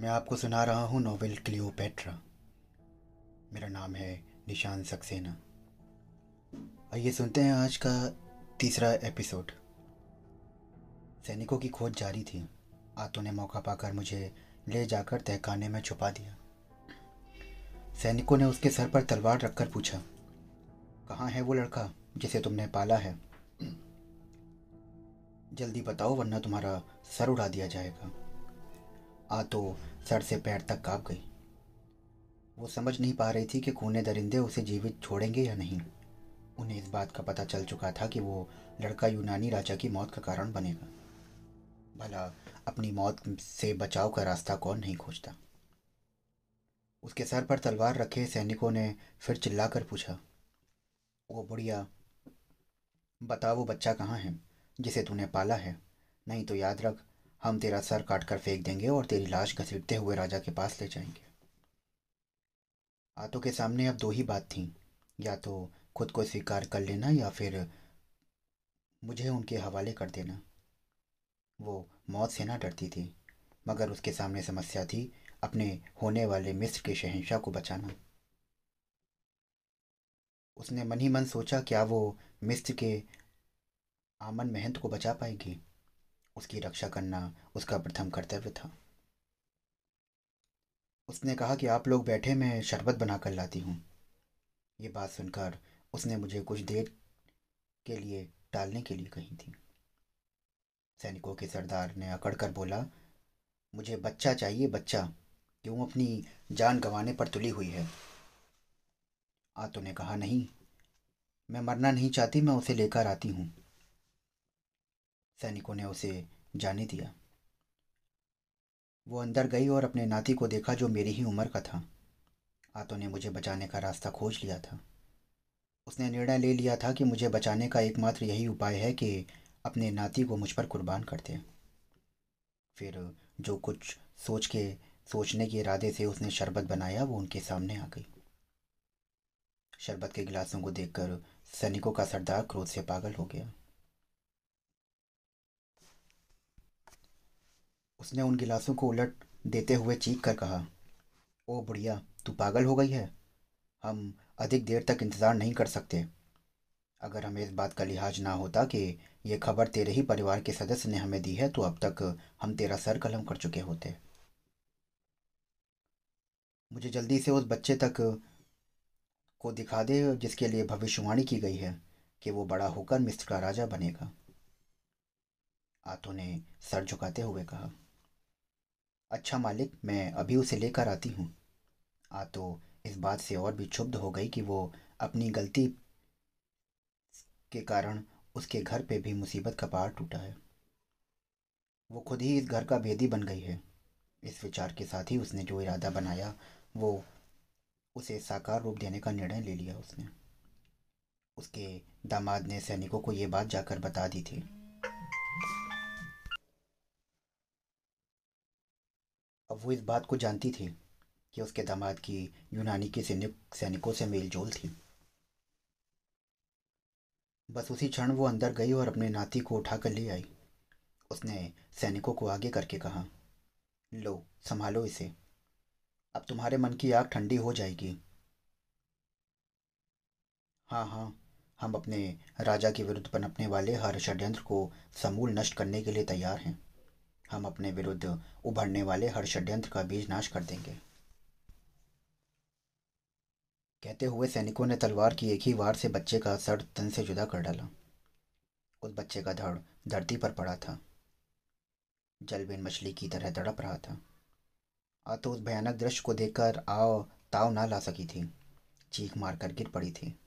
मैं आपको सुना रहा हूँ नोवेल क्लियोपेट्रा। मेरा नाम है निशान सक्सेना। आइए सुनते हैं आज का तीसरा एपिसोड। सैनिकों की खोज जारी थी। आतों ने मौका पाकर मुझे ले जाकर तहखाने में छुपा दिया। सैनिकों ने उसके सर पर तलवार रखकर पूछा, कहाँ है वो लड़का जिसे तुमने पाला है? जल्दी बताओ, वरना तुम्हारा सर उड़ा दिया जाएगा। आ तो सर से पैर तक काँप गई। वो समझ नहीं पा रही थी कि खूने दरिंदे उसे जीवित छोड़ेंगे या नहीं। उन्हें इस बात का पता चल चुका था कि वो लड़का यूनानी राजा की मौत का कारण बनेगा। भला अपनी मौत से बचाव का रास्ता कौन नहीं खोजता। उसके सर पर तलवार रखे सैनिकों ने फिर चिल्लाकर पूछा, वो बुढ़िया बता वो बच्चा कहाँ है, जिसे तूने पाला है? नहीं तो याद रख हम तेरा सर काट कर फेंक देंगे और तेरी लाश घसीटते हुए राजा के पास ले जाएँगे। आतों के सामने अब दो ही बात थी। या तो खुद को स्वीकार कर लेना या फिर मुझे उनके हवाले कर देना। वो मौत से ना डरती थी, मगर उसके सामने समस्या थी अपने होने वाले मिस्र के शहंशाह को बचाना। उसने मन ही मन सोचा क्या वो मिस्र के आमन महंत को बचा पाएगी। उसकी रक्षा करना उसका प्रथम कर्तव्य था। उसने कहा कि आप लोग बैठे मैं शरबत बना कर लाती हूँ। ये बात सुनकर उसने मुझे कुछ देर के लिए टालने के लिए कही थी। सैनिकों के सरदार ने अकड़ कर बोला, मुझे बच्चा चाहिए, बच्चा। क्यों अपनी जान गंवाने पर तुली हुई है? आतो ने कहा, नहीं, मैं मरना नहीं चाहती, मैं उसे लेकर आती हूँ। सैनिकों ने उसे जाने दिया। वो अंदर गई और अपने नाती को देखा जो मेरी ही उम्र का था। आतो ने मुझे बचाने का रास्ता खोज लिया था। उसने निर्णय ले लिया था कि मुझे बचाने का एकमात्र यही उपाय है कि अपने नाती को मुझ पर कुर्बान कर दे। फिर जो कुछ सोच के, सोचने के इरादे से उसने शरबत बनाया, वो उनके सामने आ गई। शरबत के गिलासों को देखकर सैनिकों का सरदार क्रोध से पागल हो गया। उसने उन गिलासों को उलट देते हुए चीख कर कहा, ओ बुढ़िया, तू पागल हो गई है। हम अधिक देर तक इंतज़ार नहीं कर सकते। अगर हमें इस बात का लिहाज ना होता कि ये खबर तेरे ही परिवार के सदस्य ने हमें दी है तो अब तक हम तेरा सर कलम कर चुके होते। मुझे जल्दी से उस बच्चे तक को दिखा दे, जिसके लिए भविष्यवाणी की गई है, कि वो बड़ा होकर मिस्र का राजा बनेगा। आतो ने सर झुकाते हुए कहा अच्छा मालिक, मैं अभी उसे लेकर आती हूँ। आ तो इस बात से और भी क्षुब्ध हो गई कि वो अपनी गलती के कारण उसके घर पे भी मुसीबत का पहाड़ टूटा है। वो खुद ही इस घर का भेदी बन गई है। इस विचार के साथ ही उसने जो इरादा बनाया, वो उसे साकार रूप देने का निर्णय ले लिया उसने। उसके दामाद ने सैनिकों को ये बात जाकर बता दी थी। अब वो इस बात को जानती थी कि उसके दामाद की यूनानी के सैनिक, सैनिकों से मेलजोल थी। बस उसी क्षण वो अंदर गई और अपने नाती को उठा कर ले आई। उसने सैनिकों को आगे करके कहा, लो, संभालो इसे। अब तुम्हारे मन की आग ठंडी हो जाएगी। हाँ हाँ हम अपने राजा के विरुद्ध पनपने वाले हर षड्यंत्र को समूल नष्ट करने के लिए तैयार हैं। हम अपने विरुद्ध उभरने वाले हर षड्यंत्र का बीज नाश कर देंगे। कहते हुए सैनिकों ने तलवार की एक ही वार से बच्चे का सर तन से जुदा कर डाला। उस बच्चे का धड़ धरती पर पड़ा था। जलबिन मछली की तरह तड़प रहा था। आ तो उस भयानक दृश्य को देखकर आओ ताव ना ला सकी थी। चीख मारकर गिर पड़ी थी।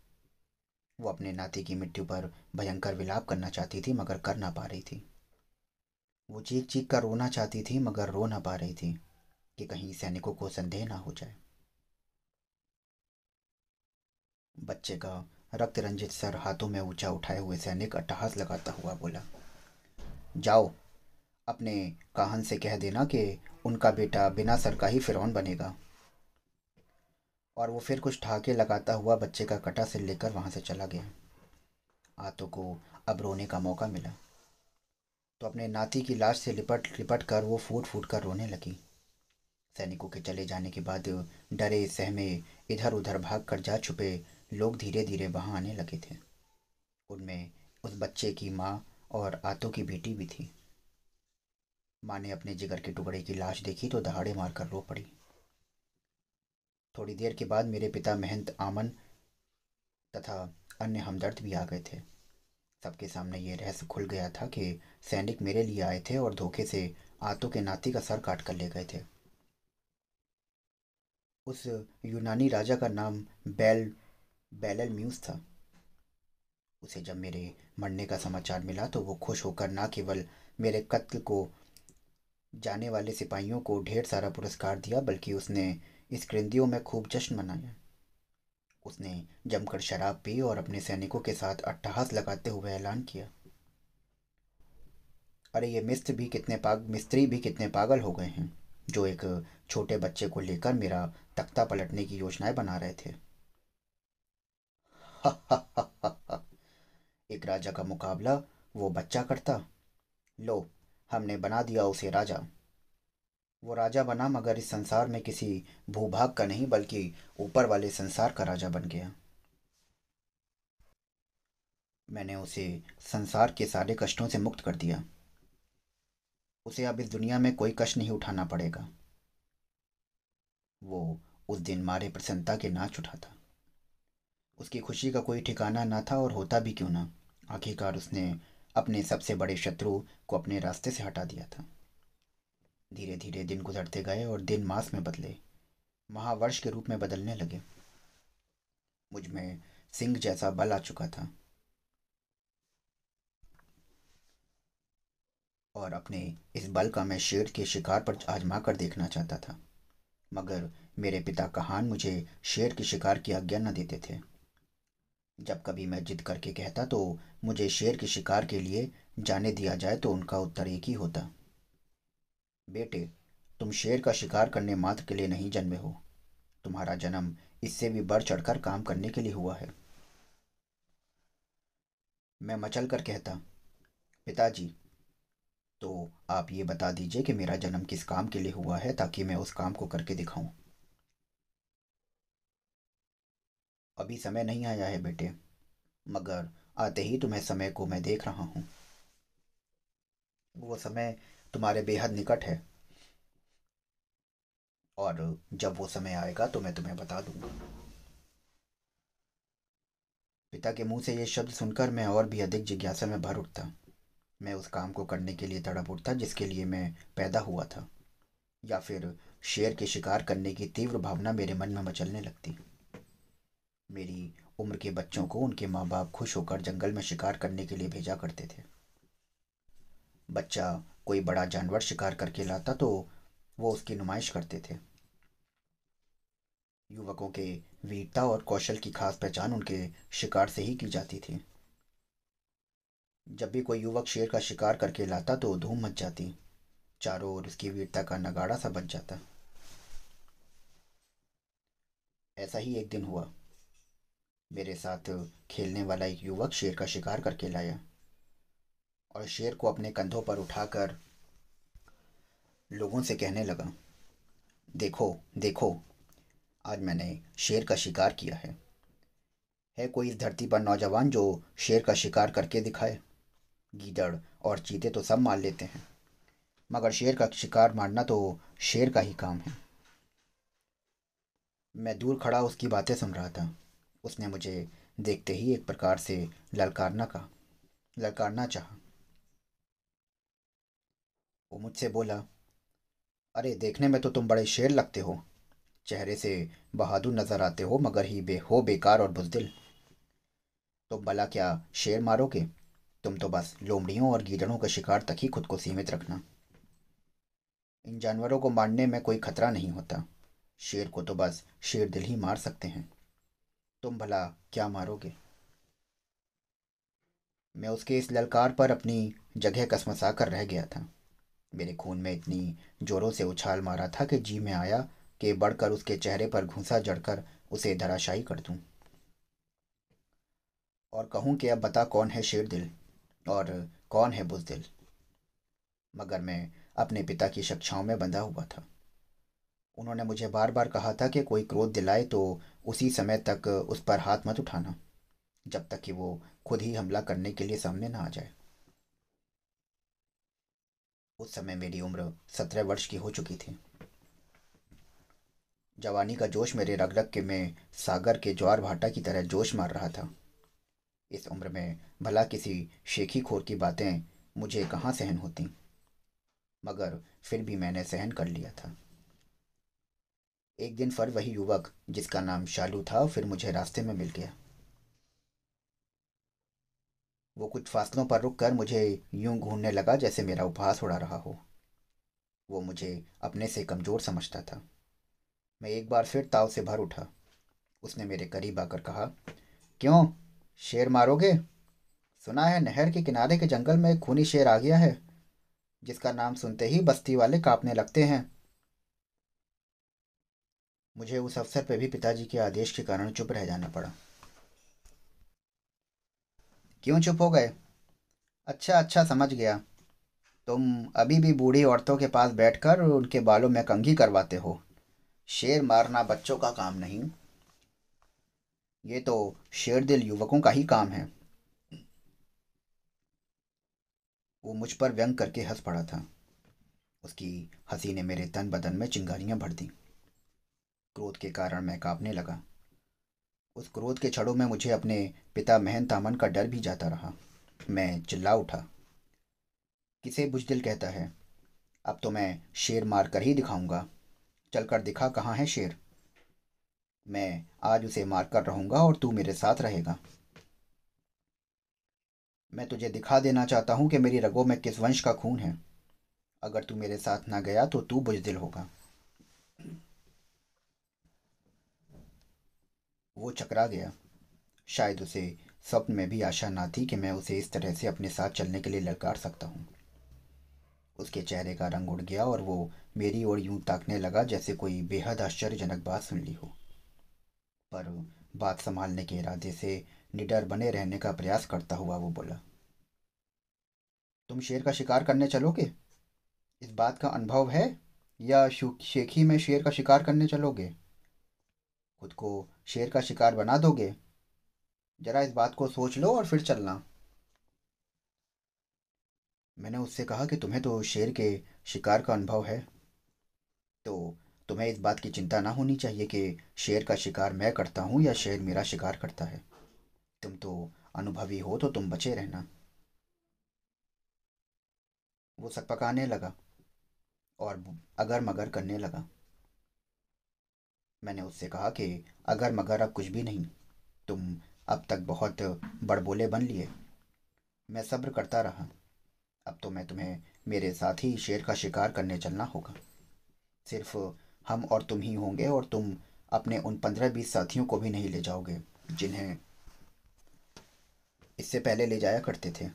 वो अपने नाती की मृत्यु पर भयंकर विलाप करना चाहती थी, मगर कर ना पा रही थी। वो चीख चीख कर रोना चाहती थी, मगर रो ना पा रही थी कि कहीं सैनिकों को संदेह ना हो जाए। बच्चे का रक्त रंजित सर हाथों में ऊँचा उठाए हुए सैनिक अट्टहास लगाता हुआ बोला, जाओ, अपने काहन से कह देना कि उनका बेटा बिना सर का ही फिरौन बनेगा। और वो फिर कुछ ठाके लगाता हुआ बच्चे का कटा सिर लेकर वहाँ से चला गया। आतो को अब रोने का मौका मिला। तो अपने नाती की लाश से लिपट लिपट कर वो फूट फूट कर रोने लगी। सैनिकों के चले जाने के बाद डरे, सहमे, इधर उधर भाग कर जा छुपे लोग धीरे धीरे वहाँ आने लगे थे। उनमें उस बच्चे की माँ और आतों की बेटी भी थी। माँ ने अपने जिगर के टुकड़े की लाश देखी तो दहाड़े मारकर रो पड़ी। थोड़ी देर के बाद मेरे पिता महंत आमन तथा अन्य हमदर्द भी आ गए थे। सबके सामने ये रहस्य खुल गया था कि सैनिक मेरे लिए आए थे और धोखे से आतों के नाती का सर काट कर ले गए थे। उस यूनानी राजा का नाम बेल बेलल म्यूस था। उसे जब मेरे मरने का समाचार मिला तो वो खुश होकर ना केवल मेरे कत्ल को, जाने वाले सिपाहियों को ढेर सारा पुरस्कार दिया, बल्कि उसने इस कृंदियों में खूब जश्न मनाया। उसने जमकर शराब पी और अपने सैनिकों के साथ अट्टहास लगाते हुए ऐलान किया। अरे, ये मिस्त्र भी कितने पाग, मिस्त्री भी कितने पागल हो गए हैं, जो एक छोटे बच्चे को लेकर मेरा तख्ता पलटने की योजनाएँ बना रहे थे। एक राजा का मुकाबला वो बच्चा करता। लो, हमने बना दिया उसे राजा। वो राजा बना, मगर इस संसार में किसी भूभाग का नहीं, बल्कि ऊपर वाले संसार का राजा बन गया। मैंने उसे संसार के सारे कष्टों से मुक्त कर दिया। उसे अब इस दुनिया में कोई कष्ट नहीं उठाना पड़ेगा। वो उस दिन मारे प्रसन्नता के नाच उठा था। उसकी खुशी का कोई ठिकाना ना था और होता भी क्यों ना? आखिरकार उसने अपने सबसे बड़े शत्रु को अपने रास्ते से हटा दिया था। धीरे धीरे दिन गुजरते गए और दिन मास में बदले। महावर्ष के रूप में बदलने लगे। मुझमें सिंह जैसा बल आ चुका था। और अपने इस बल का मैं शेर के शिकार पर आजमा कर देखना चाहता था। मगर मेरे पिता कहान मुझे शेर के शिकार की आज्ञा न देते थे। जब कभी मैं जिद करके कहता तो मुझे शेर के शिकार के लिए जाने दिया जाए तो उनका उत्तर एक ही होता। बेटे, तुम शेर का शिकार करने मात्र के लिए नहीं जन्मे हो। तुम्हारा जन्म इससे भी बढ़ चढ़कर काम करने के लिए हुआ है। मैं मचल कर कहता, पिताजी तो आप ये बता दीजिए कि मेरा जन्म किस काम के लिए हुआ है ताकि मैं उस काम को करके दिखाऊँ। अभी समय नहीं आया है बेटे, मगर आते ही तुम्हें समय को मैं देख रहा हूँ। वो समय तुम्हारे बेहद निकट है। और जब वो समय आएगा तो मैं तुम्हें बता दूँगा। पिता के मुँह से ये शब्द सुनकर मैं और भी अधिक जिज्ञासा में भर उठता। मैं उस काम को करने के लिए तड़प उठता, जिसके लिए मैं पैदा हुआ था। या फिर शेर के शिकार करने की तीव्र भावना मेरे मन में मचलने लगती। मेरी उम्र के बच्चों को उनके माँ बाप खुश होकर जंगल में शिकार करने के लिए भेजा करते थे। बच्चा कोई बड़ा जानवर शिकार करके लाता तो वो उसकी नुमाइश करते थे। युवकों के वीरता और कौशल की खास पहचान उनके शिकार से ही की जाती थी। जब भी कोई युवक शेर का शिकार करके लाता तो धूम मच जाती। चारों ओर उसकी वीरता का नगाड़ा सा बच जाता। ऐसा ही एक दिन हुआ। मेरे साथ खेलने वाला एक युवक शेर का शिकार करके लाया और शेर को अपने कंधों पर उठाकर लोगों से कहने लगा, देखो देखो, आज मैंने शेर का शिकार किया है। है कोई इस धरती पर नौजवान जो शेर का शिकार करके दिखाए? गीदड़ और चीते तो सब मार लेते हैं, मगर शेर का शिकार मारना तो शेर का ही काम है। मैं दूर खड़ा उसकी बातें सुन रहा था। उसने मुझे देखते ही एक प्रकार से ललकारना का ललकारना चाहा। वो मुझसे बोला अरे, देखने में तो तुम बड़े शेर लगते हो। चेहरे से बहादुर नज़र आते हो, मगर ही बे, हो बेकार और बुजदिल तुम भला क्या शेर मारोगे? तुम तो बस लोमड़ियों और गीदड़ों का शिकार तक ही खुद को सीमित रखना। इन जानवरों को मारने में कोई खतरा नहीं होता। शेर को तो बस शेर दिल ही मार सकते हैं। तुम भला क्या मारोगे? मैं उसके इस ललकार पर अपनी जगह कसमसा कर रह गया था। मेरे खून में इतनी जोरों से उछाल मारा था कि जी में आया कि बढ़कर उसके चेहरे पर घूसा जड़कर उसे धराशायी कर दूँ। और कहूँ कि अब बता कौन है शेर दिल और कौन है बुजदिल मगर मैं अपने पिता की शिक्षाओं में बंधा हुआ था। उन्होंने मुझे बार बार कहा था कि कोई क्रोध दिलाए तो उसी समय तक उस पर हाथ मत उठाना, जब तक कि वो खुद ही हमला करने के लिए सामने ना आ जाए। उस समय मेरी उम्र सत्रह वर्ष की हो चुकी थी। जवानी का जोश मेरे रग रग के में सागर के ज्वार भाटा की तरह जोश मार रहा था। इस उम्र में भला किसी शेखी खोर की बातें मुझे कहाँ सहन होती, मगर फिर भी मैंने सहन कर लिया था। एक दिन फिर वही युवक जिसका नाम शालू था, फिर मुझे रास्ते में मिल गया। वो कुछ फासलों पर रुक कर मुझे यूँ घूरने लगा जैसे मेरा उपहास उड़ा रहा हो। वो मुझे अपने से कमज़ोर समझता था। मैं एक बार फिर ताव से भर उठा। उसने मेरे करीब आकर कहा, क्यों? शेर मारोगे? सुना है नहर के किनारे के जंगल में एक खूनी शेर आ गया है, जिसका नाम सुनते ही बस्ती वाले कांपने लगते हैं। मुझे उस अवसर पर भी पिताजी के आदेश के कारण चुप रह जाना पड़ा। क्यों चुप हो गए? अच्छा अच्छा समझ गया। तुम अभी भी बूढ़ी औरतों के पास बैठकर उनके बालों में कंघी करवाते हो। शेर मारना बच्चों का काम नहीं। ये तो शेर दिल युवकों का ही काम है। वो मुझ पर व्यंग करके हंस पड़ा था। उसकी हँसी ने मेरे तन बदन में चिंगारियाँ भर दी। क्रोध के कारण मैं कांपने लगा। उस क्रोध के छड़ों में मुझे अपने पिता महन तामन का डर भी जाता रहा। मैं चिल्ला उठा। किसे बुजदिल कहता है? अब तो मैं शेर मार कर ही दिखाऊँगा। चलकर दिखा कहाँ है शेर? मैं आज उसे मारकर रहूँगा और तू मेरे साथ रहेगा। मैं तुझे दिखा देना चाहता हूँ कि मेरी रगों में किस वंश का खून है। अगर तू मेरे साथ ना गया तो तू बुजदिल होगा। वो चकरा गया। शायद उसे स्वप्न में भी आशा ना थी कि मैं उसे इस तरह से अपने साथ चलने के लिए ललकार सकता हूँ। उसके चेहरे का रंग उड़ गया और वो मेरी ओर यूँ ताकने लगा जैसे कोई बेहद आश्चर्यजनक बात सुन ली हो। पर बात संभालने के इरादे से निडर बने रहने का प्रयास करता हुआ वो बोला, तुम शेर का शिकार करने चलोगे? इस बात का अनुभव है? या शेखी में शेर का शिकार करने चलोगे? खुद को शेर का शिकार बना दोगे? जरा इस बात को सोच लो और फिर चलना। मैंने उससे कहा कि तुम्हें तो शेर के शिकार का अनुभव है। तो तुम्हें इस बात की चिंता ना होनी चाहिए कि शेर का शिकार मैं करता हूँ या शेर मेरा शिकार करता है। तुम तो अनुभवी हो तो तुम बचे रहना। वो सकपकाने लगा और अगर मगर करने लगा। मैंने उससे कहा कि, अगर मगर अब कुछ भी नहीं, तुम अब तक बहुत बड़बोले बन लिए। मैं सब्र करता रहा। अब तो मैं तुम्हें मेरे साथ ही शेर का शिकार करने चलना होगा। सिर्फ़ हम और तुम ही होंगे और तुम अपने उन पंद्रह बीस साथियों को भी नहीं ले जाओगे, जिन्हें इससे पहले ले जाया करते थे।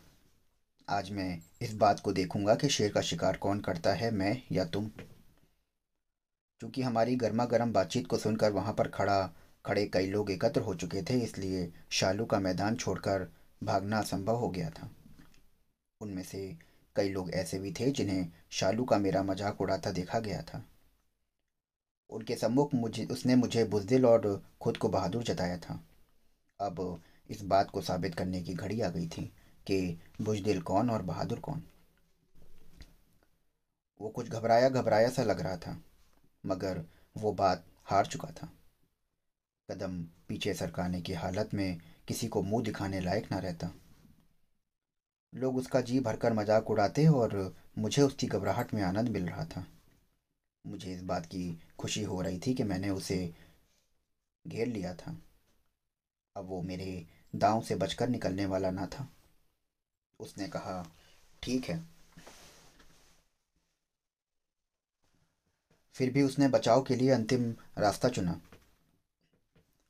आज मैं इस बात को देखूँगा कि शेर का शिकार कौन करता है, मैं या तुम। क्योंकि हमारी गर्मा गर्म बातचीत को सुनकर वहाँ पर खड़ा, खड़े कई लोग एकत्र हो चुके थे, इसलिए शालू का मैदान छोड़कर भागना असंभव हो गया था। उनमें से कई लोग ऐसे भी थे जिन्हें शालू का मेरा मज़ाक उड़ाता देखा गया था। उनके सम्मुख मुझे, उसने मुझे बुजदिल और खुद को बहादुर जताया था। अब इस बात को साबित करने की घड़ी आ गई थी कि बुजदिल कौन और बहादुर कौन। वो कुछ घबराया घबराया सा लग रहा था। मगर वो बात हार चुका था। कदम पीछे सरकाने की हालत में किसी को मुँह दिखाने लायक ना रहता। लोग उसका जी भरकर मज़ाक उड़ाते और मुझे उसकी घबराहट में आनंद मिल रहा था। मुझे इस बात की खुशी हो रही थी कि मैंने उसे घेर लिया था। अब वो मेरे दांव से बचकर निकलने वाला ना था। उसने कहा, ठीक है फिर भी उसने बचाव के लिए अंतिम रास्ता चुना।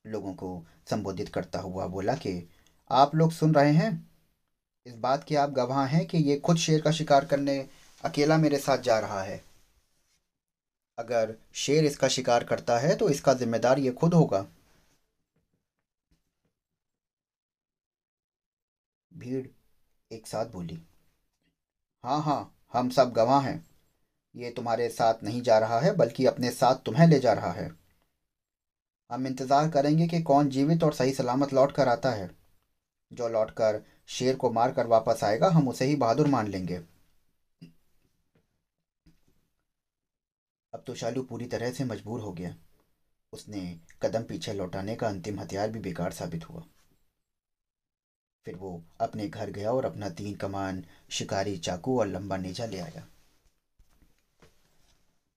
लोगों को संबोधित करता हुआ बोला कि, आप लोग सुन रहे हैं? इस बात के आप गवाह हैं कि ये खुद शेर का शिकार करने अकेला मेरे साथ जा रहा है। अगर शेर इसका शिकार करता है तो इसका जिम्मेदार ये खुद होगा। भीड़ एक साथ बोली हाँ हाँ हम सब गवाह हैं। ये तुम्हारे साथ नहीं जा रहा है, बल्कि अपने साथ तुम्हें ले जा रहा है। हम इंतज़ार करेंगे कि कौन जीवित और सही सलामत लौट कर आता है। जो लौट कर शेर को मार कर वापस आएगा, हम उसे ही बहादुर मान लेंगे। अब तो शालू पूरी तरह से मजबूर हो गया। उसने कदम पीछे लौटाने का अंतिम हथियार भी बेकार साबित हुआ। फिर वो अपने घर गया और अपना तीन कमान, शिकारी चाकू और लंबा नेजा ले आया।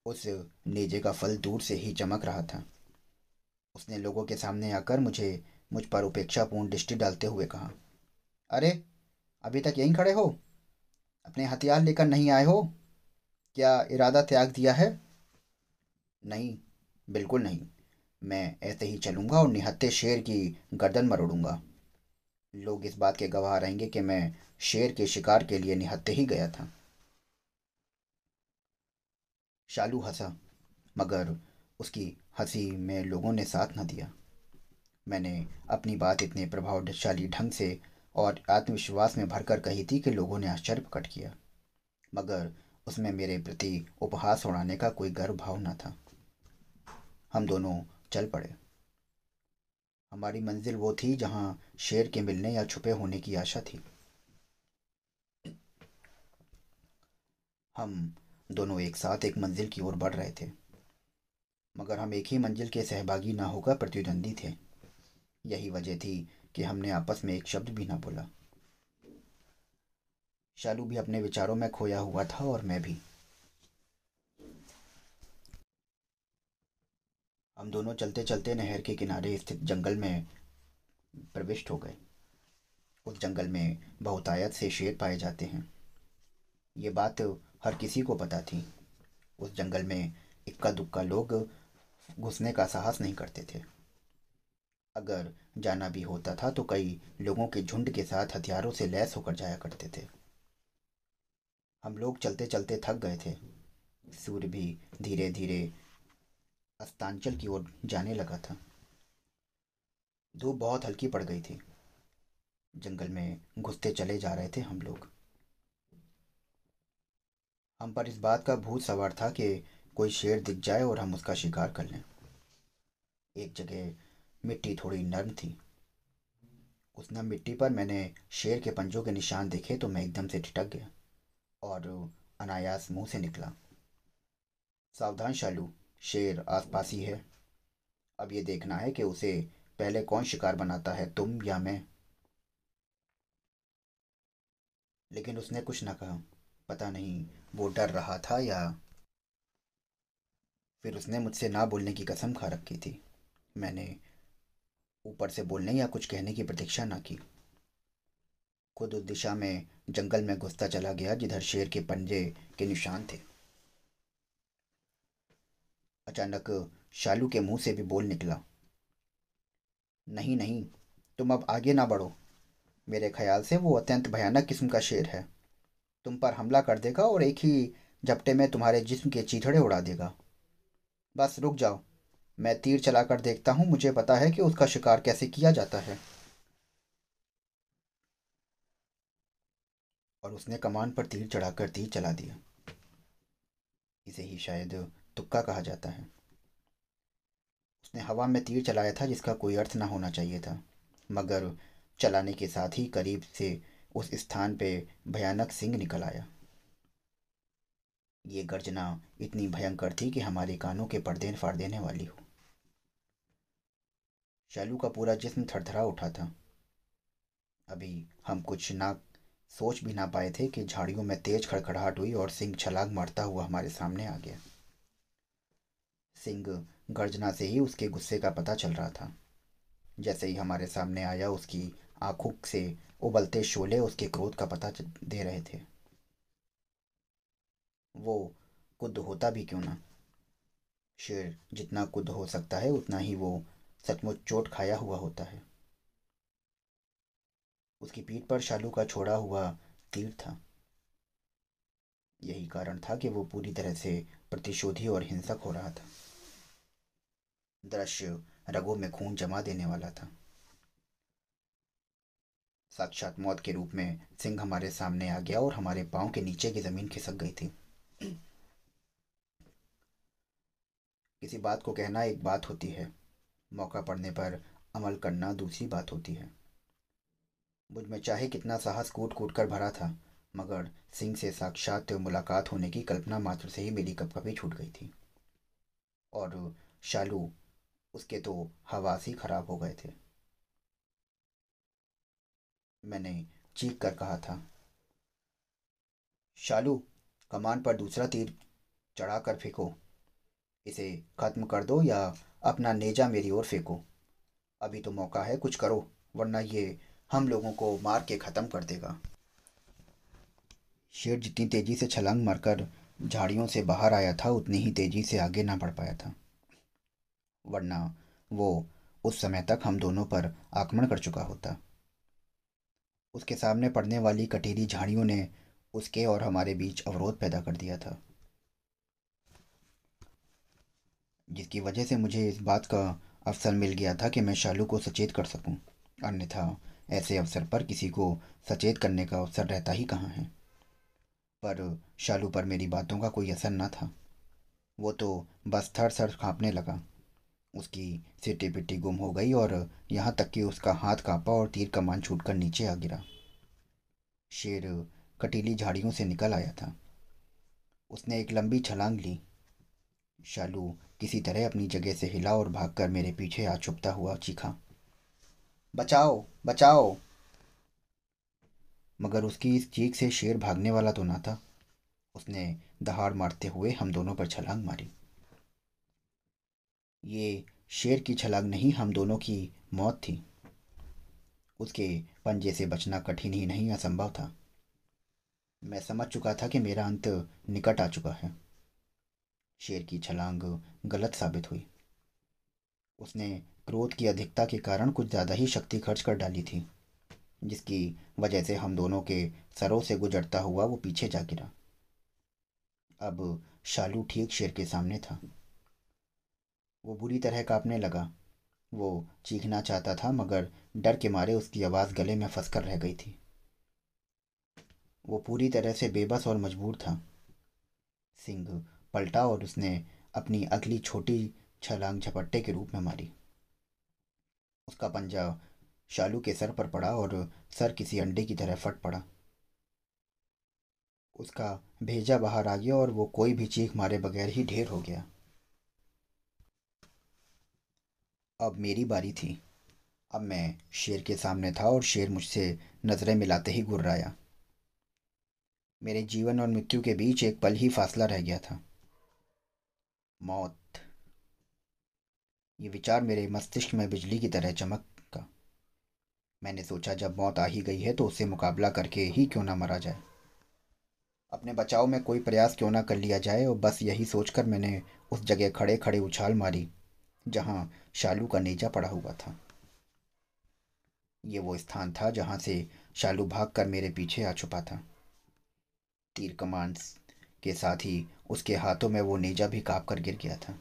उस नेजे का फल दूर से ही चमक रहा था। उसने लोगों के सामने आकर मुझे, मुझ पर उपेक्षापूर्ण दृष्टि डालते हुए कहा, अरे, अभी तक यहीं खड़े हो? अपने हथियार लेकर नहीं आए हो? क्या इरादा त्याग दिया है? नहीं, बिल्कुल नहीं। मैं ऐसे ही चलूँगा और निहत्ते शेर की गर्दन मरोड़ूँगा लोग इस बात के गवाह रहेंगे कि मैं शेर के शिकार के लिए निहत्ते ही गया था। शालू हंसा, मगर उसकी हँसी में लोगों ने साथ न दिया। मैंने अपनी बात इतने प्रभावशाली ढंग से और आत्मविश्वास में भरकर कही थी कि लोगों ने आश्चर्य प्रकट किया, मगर उसमें मेरे प्रति उपहास उड़ाने का कोई गर्व भाव न था। हम दोनों चल पड़े। हमारी मंजिल वो थी जहाँ शेर के मिलने या छुपे होने की आशा थी। हम दोनों एक साथ एक मंजिल की ओर बढ़ रहे थे। मगर हम एक ही मंजिल के सहभागी ना होकर प्रतिद्वंदी थे। यही वजह थी कि हमने आपस में एक शब्द भी ना बोला। शालू भी अपने विचारों में खोया हुआ था और मैं भी। हम दोनों चलते चलते नहर के किनारे स्थित जंगल में प्रविष्ट हो गए। उस जंगल में बहुतायत से शेर पाए जाते हैं। ये बात हर किसी को पता थी। उस जंगल में इक्का दुक्का लोग घुसने का साहस नहीं करते थे। अगर जाना भी होता था तो कई लोगों के झुंड के साथ हथियारों से लैस होकर जाया करते थे। हम लोग चलते चलते थक गए थे। सूर्य भी धीरे धीरे अस्तांचल की ओर जाने लगा था। धूप बहुत हल्की पड़ गई थी। जंगल में घुसते चले जा रहे थे हम लोग। हम पर इस बात का भूत सवार था कि कोई शेर दिख जाए और हम उसका शिकार कर लें। एक जगह मिट्टी थोड़ी नर्म थी। उस नम मिट्टी पर मैंने शेर के पंजों के निशान देखे तो मैं एकदम से ठिटक गया और अनायास मुँह से निकला। सावधान, शालू, शेर आसपास ही है। अब ये देखना है कि उसे पहले कौन शिकार बनाता है, तुम या मैं। लेकिन उसने कुछ न कहा। पता नहीं, वो डर रहा था या फिर उसने मुझसे ना बोलने की कसम खा रखी थी। मैंने ऊपर से बोलने या कुछ कहने की प्रतीक्षा ना की। खुद उस दिशा में, जंगल में घुसता चला गया, जिधर शेर के पंजे के निशान थे। अचानक शालू के मुँह से भी बोल निकला, नहीं नहीं, तुम अब आगे ना बढ़ो। मेरे ख्याल से वो अत्यंत भयानक किस्म का शेर है। तुम पर हमला कर देगा और एक ही झपटे में तुम्हारे जिस्म के चीथड़े उड़ा देगा। बस रुक जाओ। मैं तीर चलाकर देखता हूँ, मुझे पता है कि उसका शिकार कैसे किया जाता है। और उसने कमान पर तीर चढ़ाकर तीर चला दिया। इसे ही शायद तुक्का कहा जाता है। उसने हवा में तीर चलाया था, जिसका कोई अर्थ ना होना चाहिए था, मगर चलाने के साथ ही करीब से उस स्थान पे भयानक सिंह निकल आया। ये गर्जना इतनी भयंकर थी कि हमारे कानों के पर्दे फाड़ देने वाली हो। शैलू का पूरा जिस्म थरथरा उठा था। अभी हम कुछ ना सोच भी ना पाए थे कि झाड़ियों में तेज खड़खड़ाहट हुई और सिंह छलांग मारता हुआ हमारे सामने आ गया। सिंह गर्जना से ही उसके गुस्से का पता चल रहा था। जैसे ही हमारे सामने आया, उसकी आँखों से उबलते शोले उसके क्रोध का पता दे रहे थे। वो कुद होता भी क्यों ना? शेर जितना कुद हो सकता है, उतना ही वो सचमुच चोट खाया हुआ होता है। उसकी पीठ पर शालू का छोड़ा हुआ तीर था। यही कारण था कि वो पूरी तरह से प्रतिशोधी और हिंसक हो रहा था। दृश्य रगों में खून जमा देने वाला था। साक्षात मौत के रूप में सिंह हमारे सामने आ गया और हमारे पाँव के नीचे की ज़मीन खिसक गई थी। किसी बात को कहना एक बात होती है। मौका पड़ने पर अमल करना दूसरी बात होती है। मुझमें चाहे कितना साहस कूट कूट कर भरा था, मगर सिंह से साक्षात मुलाकात होने की कल्पना मात्र से ही मेरी कभी छूट गई थी। और शालू, उसके तो हवास ही खराब हो गए थे। मैंने चीख कर कहा था। शालू, कमान पर दूसरा तीर चढ़ाकर फेंको। इसे खत्म कर दो या अपना नेजा मेरी ओर फेंको। अभी तो मौका है, कुछ करो, वरना ये हम लोगों को मार के ख़त्म कर देगा। शेर जितनी तेज़ी से छलांग मारकर झाड़ियों से बाहर आया था, उतनी ही तेज़ी से आगे ना बढ़ पाया था। वरना वो उस समय तक हम दोनों पर आक्रमण कर चुका होता। उसके सामने पड़ने वाली कटीली झाड़ियों ने उसके और हमारे बीच अवरोध पैदा कर दिया था। जिसकी वजह से मुझे इस बात का अवसर मिल गया था कि मैं शालू को सचेत कर सकूँ, अन्यथा ऐसे अवसर पर किसी को सचेत करने का अवसर रहता ही कहाँ है। पर शालू पर मेरी बातों का कोई असर न था। वो तो बस थर थर काँपने लगा। उसकी सिटी पिट्टी गुम हो गई और यहाँ तक कि उसका हाथ कांपा और तीर कमान छूटकर नीचे आ गिरा। शेर कटीली झाड़ियों से निकल आया था। उसने एक लंबी छलांग ली। शालू किसी तरह अपनी जगह से हिला और भागकर मेरे पीछे आ छुपता हुआ चीखा, बचाओ बचाओ! मगर उसकी इस चीख से शेर भागने वाला तो ना था। उसने दहाड़ मारते हुए हम दोनों पर छलांग मारी। ये शेर की छलांग नहीं, हम दोनों की मौत थी। उसके पंजे से बचना कठिन ही नहीं, असंभव था। मैं समझ चुका था कि मेरा अंत निकट आ चुका है। शेर की छलांग गलत साबित हुई। उसने क्रोध की अधिकता के कारण कुछ ज़्यादा ही शक्ति खर्च कर डाली थी, जिसकी वजह से हम दोनों के सरों से गुजरता हुआ वो पीछे जा गिरा। अब शालू ठीक शेर के सामने था। वो बुरी तरह कांपने लगा। वो चीखना चाहता था, मगर डर के मारे उसकी आवाज़ गले में फंसकर रह गई थी। वो पूरी तरह से बेबस और मजबूर था। सिंह पलटा और उसने अपनी अगली छोटी छलांग झपट्टे के रूप में मारी। उसका पंजा शालू के सर पर पड़ा और सर किसी अंडे की तरह फट पड़ा। उसका भेजा बाहर आ गया और वो कोई भी चीख मारे बगैर ही ढेर हो गया। अब मेरी बारी थी। अब मैं शेर के सामने था और शेर मुझसे नज़रें मिलाते ही गुर्राया। मेरे जीवन और मृत्यु के बीच एक पल ही फासला रह गया था। मौत। ये विचार मेरे मस्तिष्क में बिजली की तरह चमका। मैंने सोचा, जब मौत आ ही गई है तो उससे मुकाबला करके ही क्यों ना मरा जाए? अपने बचाव में कोई प्रयास क्यों ना कर लिया जाए और बस यही सोचकर मैंने उस जगह खड़े खड़े उछाल मारी। जहाँ शालू का नेजा पड़ा हुआ था। ये वो स्थान था जहाँ से शालू भाग कर मेरे पीछे आ छुपा था। तीर कमान के साथ ही उसके हाथों में वो नेजा भी काँप कर गिर गया था।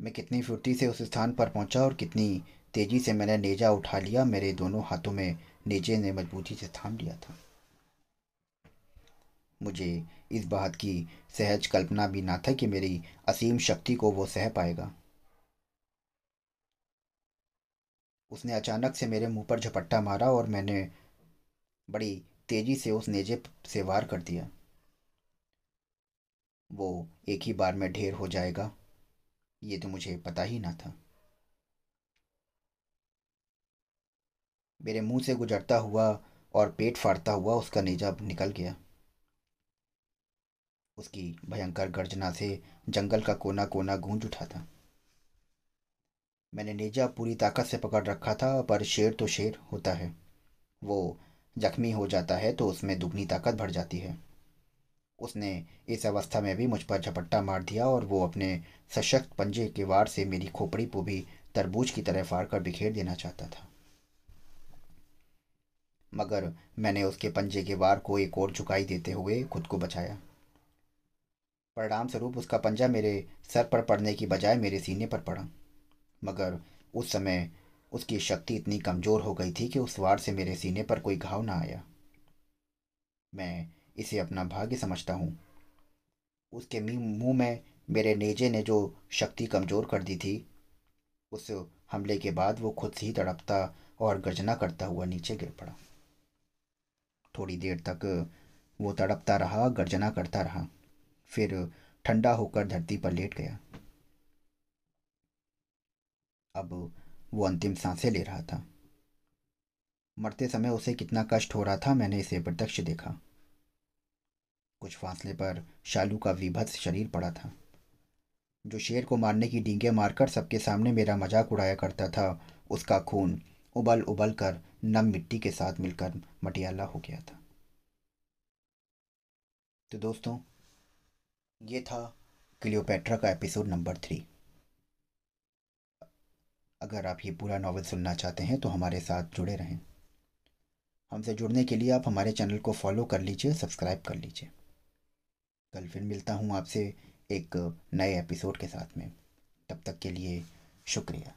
मैं कितनी फुर्ती से उस स्थान पर पहुँचा और कितनी तेज़ी से मैंने नेजा उठा लिया, मेरे दोनों हाथों में नेजे ने मजबूती से थाम लिया था। मुझे इस बात की सहज कल्पना भी ना था कि मेरी असीम शक्ति को वो सह पाएगा। उसने अचानक से मेरे मुँह पर झपट्टा मारा और मैंने बड़ी तेज़ी से उस नेजे से वार कर दिया। वो एक ही बार में ढेर हो जाएगा, ये तो मुझे पता ही ना था। मेरे मुँह से गुजरता हुआ और पेट फाड़ता हुआ उसका नेजा निकल गया। उसकी भयंकर गर्जना से जंगल का कोना कोना गूंज उठा था। मैंने नेजा पूरी ताकत से पकड़ रखा था, पर शेर तो शेर होता है। वो जख्मी हो जाता है तो उसमें दुगनी ताकत बढ़ जाती है। उसने इस अवस्था में भी मुझ पर झपट्टा मार दिया और वो अपने सशक्त पंजे के वार से मेरी खोपड़ी को भी तरबूज की तरह फाड़ कर बिखेर देना चाहता था। मगर मैंने उसके पंजे के वार को एक और झुकाई देते हुए खुद को बचाया। परिणाम स्वरूप उसका पंजा मेरे सर पर पड़ने की बजाय मेरे सीने पर पड़ा। मगर उस समय उसकी शक्ति इतनी कमज़ोर हो गई थी कि उस वार से मेरे सीने पर कोई घाव ना आया। मैं इसे अपना भाग्य समझता हूँ। उसके मुँह में, मेरे नेजे ने जो शक्ति कमज़ोर कर दी थी, उस हमले के बाद वो खुद से ही तड़पता और गर्जना करता हुआ नीचे गिर पड़ा। थोड़ी देर तक वो तड़पता रहा, गर्जना करता रहा। फिर ठंडा होकर धरती पर लेट गया। अब वो अंतिम साँसें ले रहा था। मरते समय उसे कितना कष्ट हो रहा था, मैंने इसे प्रत्यक्ष देखा। कुछ फासले पर शालू का विभत्स शरीर पड़ा था। जो शेर को मारने की डींगे मारकर सबके सामने मेरा मज़ाक उड़ाया करता था, उसका खून उबल उबल कर नम मिट्टी के साथ मिलकर मटियाला हो गया था। तो दोस्तों ये था क्लियोपेट्रा का एपिसोड नंबर थ्री। अगर आप ये पूरा नावल सुनना चाहते हैं तो हमारे साथ जुड़े रहें। हमसे जुड़ने के लिए आप हमारे चैनल को फॉलो कर लीजिए, सब्सक्राइब कर लीजिए। कल फिर मिलता हूँ आपसे एक नए एपिसोड के साथ में। तब तक के लिए शुक्रिया।